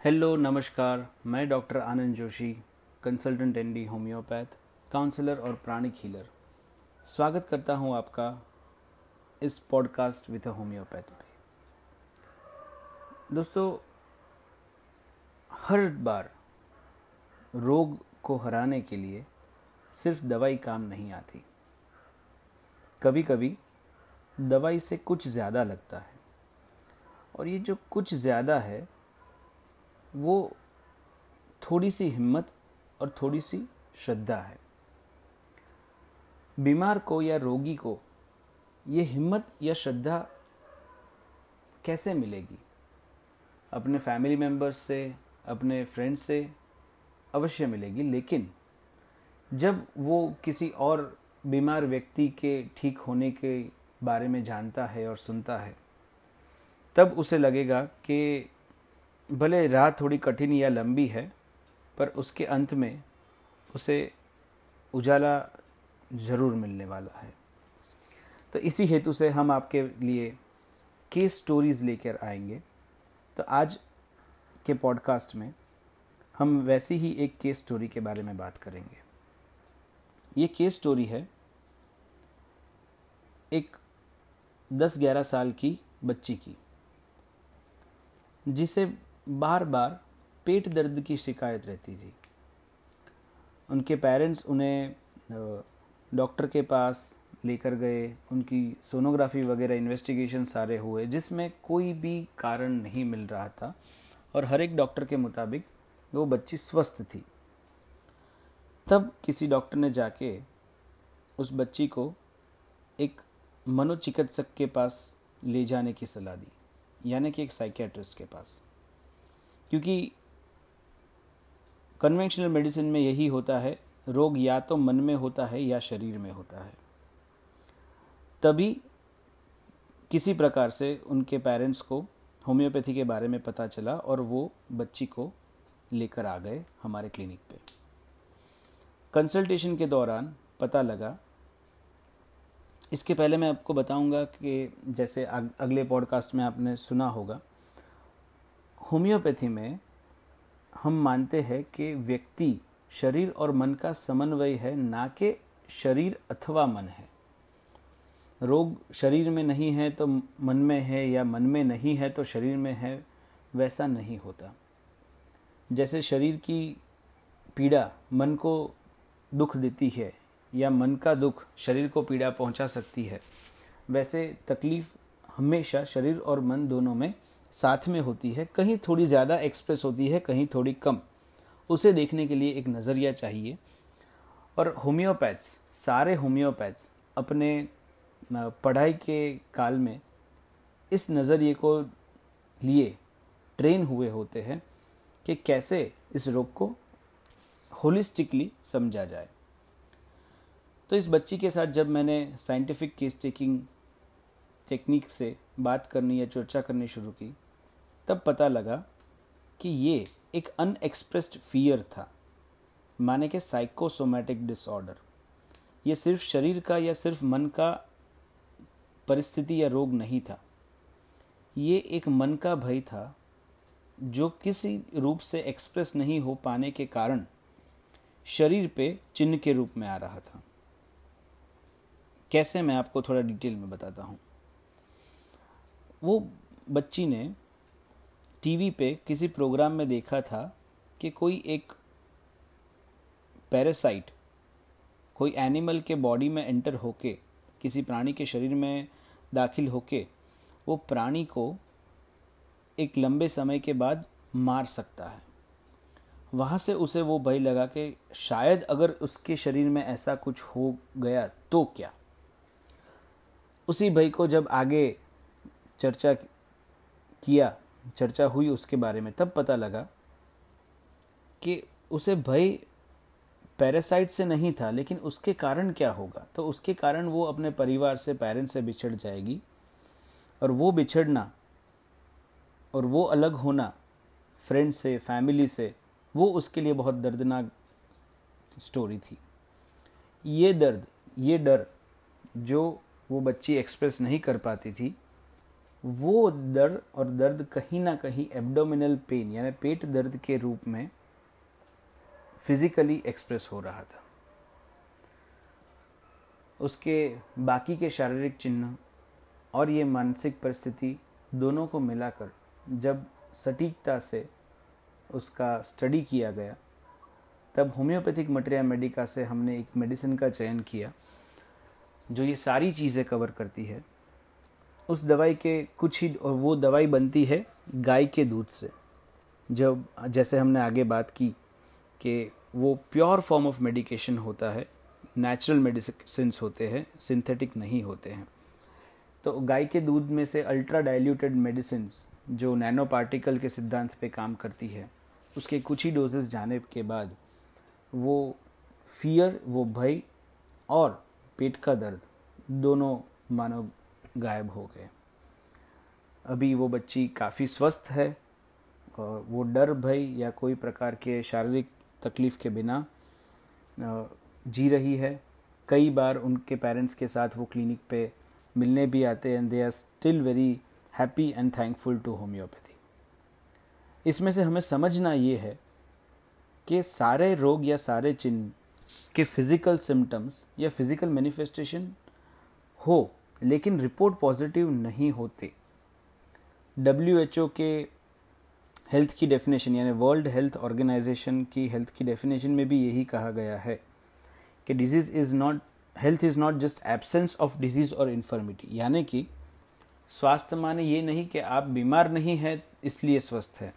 Hello नमस्कार। मैं doctor Anand Joshi consultant ND homeopath counsellor और प्राणिक हीलर स्वागत करता हूँ आपका इस पॉडकास्ट विद होम्योपैथ पे। दोस्तों, हर बार रोग को हराने के लिए सिर्फ़ दवाई काम नहीं आती। कभी कभी दवाई से कुछ ज़्यादा लगता है। और ये जो कुछ ज़्यादा है वो थोड़ी सी हिम्मत और थोड़ी सी श्रद्धा है। बीमार को या रोगी को ये हिम्मत या श्रद्धा कैसे मिलेगी? अपने फैमिली मेंबर्स से, अपने फ्रेंड्स से अवश्य मिलेगी, लेकिन जब वो किसी और बीमार व्यक्ति के ठीक होने के बारे में जानता है और सुनता है, तब उसे लगेगा कि भले राह थोड़ी कठिन या लंबी है, पर उसके अंत में उसे उजाला ज़रूर मिलने वाला है। तो इसी हेतु से हम आपके लिए केस स्टोरीज़ लेकर आएँगे। तो आज के पॉडकास्ट में हम वैसी ही एक केस स्टोरी के बारे में बात करेंगे। ये केस स्टोरी है एक 10-11 साल की बच्ची की, जिसे बार बार पेट दर्द की शिकायत रहती थी। उनके पेरेंट्स उन्हें डॉक्टर के पास लेकर गए, उनकी सोनोग्राफी वगैरह इन्वेस्टिगेशन सारे हुए, जिसमें कोई भी कारण नहीं मिल रहा था और हर एक डॉक्टर के मुताबिक वो बच्ची स्वस्थ थी। तब किसी डॉक्टर ने जाके उस बच्ची को एक मनोचिकित्सक के पास ले जाने की सलाह दी, यानी कि एक साइकियाट्रिस्ट के पास। क्योंकि कन्वेंशनल मेडिसिन में यही होता है, रोग या तो मन में होता है या शरीर में होता है। तभी किसी प्रकार से उनके पेरेंट्स को होम्योपैथी के बारे में पता चला और वो बच्ची को लेकर आ गए हमारे क्लिनिक पे। कंसल्टेशन के दौरान पता लगा। इसके पहले मैं आपको बताऊँगा कि जैसे अगले पॉडकास्ट में आपने सुना होगा होम्योपैथी में हम मानते हैं कि व्यक्ति शरीर और मन का समन्वय है, ना कि शरीर अथवा मन है। रोग शरीर में नहीं है तो मन में है या मन में नहीं है तो शरीर में है, वैसा नहीं होता। जैसे शरीर की पीड़ा मन को दुख देती है या मन का दुख शरीर को पीड़ा पहुँचा सकती है, वैसे तकलीफ़ हमेशा शरीर और मन दोनों में साथ में होती है, कहीं थोड़ी ज़्यादा एक्सप्रेस होती है, कहीं थोड़ी कम। उसे देखने के लिए एक नज़रिया चाहिए। और होम्योपैथ्स सारे होम्योपैथ्स अपने पढ़ाई के काल में इस नज़रिए को लिए ट्रेन हुए होते हैं कि कैसे इस रोग को होलिस्टिकली समझा जाए। तो इस बच्ची के साथ जब मैंने साइंटिफिक केस टेकिंग टेक्निक से बात करनी या चर्चा करनी शुरू की तब पता लगा कि ये एक अनएक्सप्रेस्ड फियर था, माने के साइकोसोमेटिक डिसऑर्डर ये सिर्फ़ शरीर का या सिर्फ़ मन का परिस्थिति या रोग नहीं था। ये एक मन का भय था, जो किसी रूप से एक्सप्रेस नहीं हो पाने के कारण शरीर पे चिन्ह के रूप में आ रहा था। कैसे मैं आपको थोड़ा डिटेल में बताता हूँ। वो बच्ची ने टीवी पे किसी प्रोग्राम में देखा था कि कोई एक पैरासाइट, कोई एनिमल के बॉडी में एंटर होके, किसी प्राणी के शरीर में दाखिल होके, वो प्राणी को एक लंबे समय के बाद मार सकता है। वहाँ से उसे वो भय लगा कि शायद अगर उसके शरीर में ऐसा कुछ हो गया तो क्या? उसी भय को जब आगे चर्चा किया चर्चा हुई उसके बारे में, तब पता लगा कि उसे भय पैरासाइट से नहीं था, लेकिन उसके कारण क्या होगा? तो उसके कारण वो अपने परिवार से पेरेंट्स से बिछड़ जाएगी और वो बिछड़ना और वो अलग होना फ्रेंड से फैमिली से, वो उसके लिए बहुत दर्दनाक स्टोरी थी। ये दर्द, ये डर जो वो बच्ची एक्सप्रेस नहीं कर पाती थी वो दर्द और दर्द कहीं ना कहीं एब्डोमिनल पेन यानी पेट दर्द के रूप में फिजिकली एक्सप्रेस हो रहा था। उसके बाकी के शारीरिक चिन्ह और ये मानसिक परिस्थिति दोनों को मिलाकर जब सटीकता से उसका स्टडी किया गया, तब होम्योपैथिक मटेरिया मेडिका से हमने एक मेडिसिन का चयन किया, जो ये सारी चीज़ें कवर करती है। उस दवाई के कुछ ही, और वो दवाई बनती है गाय के दूध से। जब, जैसे हमने आगे बात की कि वो प्योर फॉर्म ऑफ़ मेडिकेशन होता है, नेचुरल मेडिसिन होते हैं, सिंथेटिक नहीं होते हैं। तो गाय के दूध में से अल्ट्रा डाइल्यूटेड मेडिसिन जो नैनो पार्टिकल के सिद्धांत पे काम करती है, उसके कुछ ही डोजेस जाने के बाद वो फियर, वो भय और पेट का दर्द, दोनों मानव गायब हो गए। अभी वो बच्ची काफ़ी स्वस्थ है और वो डर भय या कोई प्रकार के शारीरिक तकलीफ़ के बिना जी रही है। कई बार उनके पेरेंट्स के साथ वो क्लिनिक पे मिलने भी आते हैं they are still very happy and thankful to homeopathy इसमें से हमें समझना ये है कि सारे रोग या सारे चिन्ह के फ़िज़िकल सिम्टम्स या फ़िज़िकल मैनिफेस्टेशन हो लेकिन रिपोर्ट पॉजिटिव नहीं होते। डब्ल्यू के हेल्थ की डेफिनेशन, यानी वर्ल्ड हेल्थ ऑर्गेनाइजेशन की हेल्थ की डेफिनेशन में भी यही कहा गया है कि disease is not health is not just absence of disease और इन्फर्मिटी यानी कि स्वास्थ्य माने ये नहीं कि आप बीमार नहीं हैं, इसलिए स्वस्थ है।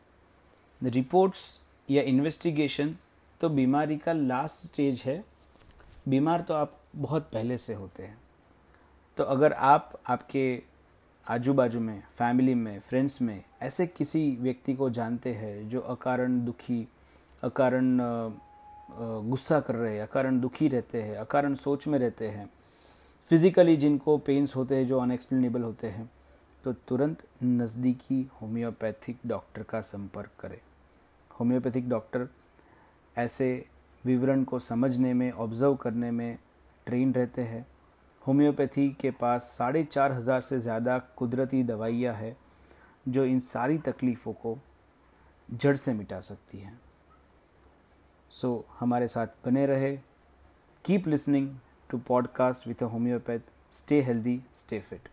रिपोर्ट्स या इन्वेस्टिगेशन तो बीमारी का लास्ट स्टेज है। बीमार तो आप बहुत पहले से होते हैं। तो अगर आप आपके आजू बाजू में फैमिली में फ्रेंड्स में ऐसे किसी व्यक्ति को जानते हैं जो अकारण दुखी, अकारण गुस्सा कर रहे हैं, अकारण दुखी रहते हैं, अकारण सोच में रहते हैं फिज़िकली जिनको पेन्स होते हैं, जो अनएक्सप्लेनेबल होते हैं तो तुरंत नज़दीकी होम्योपैथिक डॉक्टर का संपर्क करें। होम्योपैथिक डॉक्टर ऐसे विवरण को समझने में ऑब्ज़र्व करने में ट्रेन रहते हैं। होम्योपैथी के पास साढ़े चार हज़ार से ज़्यादा कुदरती दवाइयाँ है जो इन सारी तकलीफ़ों को जड़ से मिटा सकती हैं। सो so, हमारे साथ बने रहे। Keep listening to podcast with a homeopath stay healthy stay fit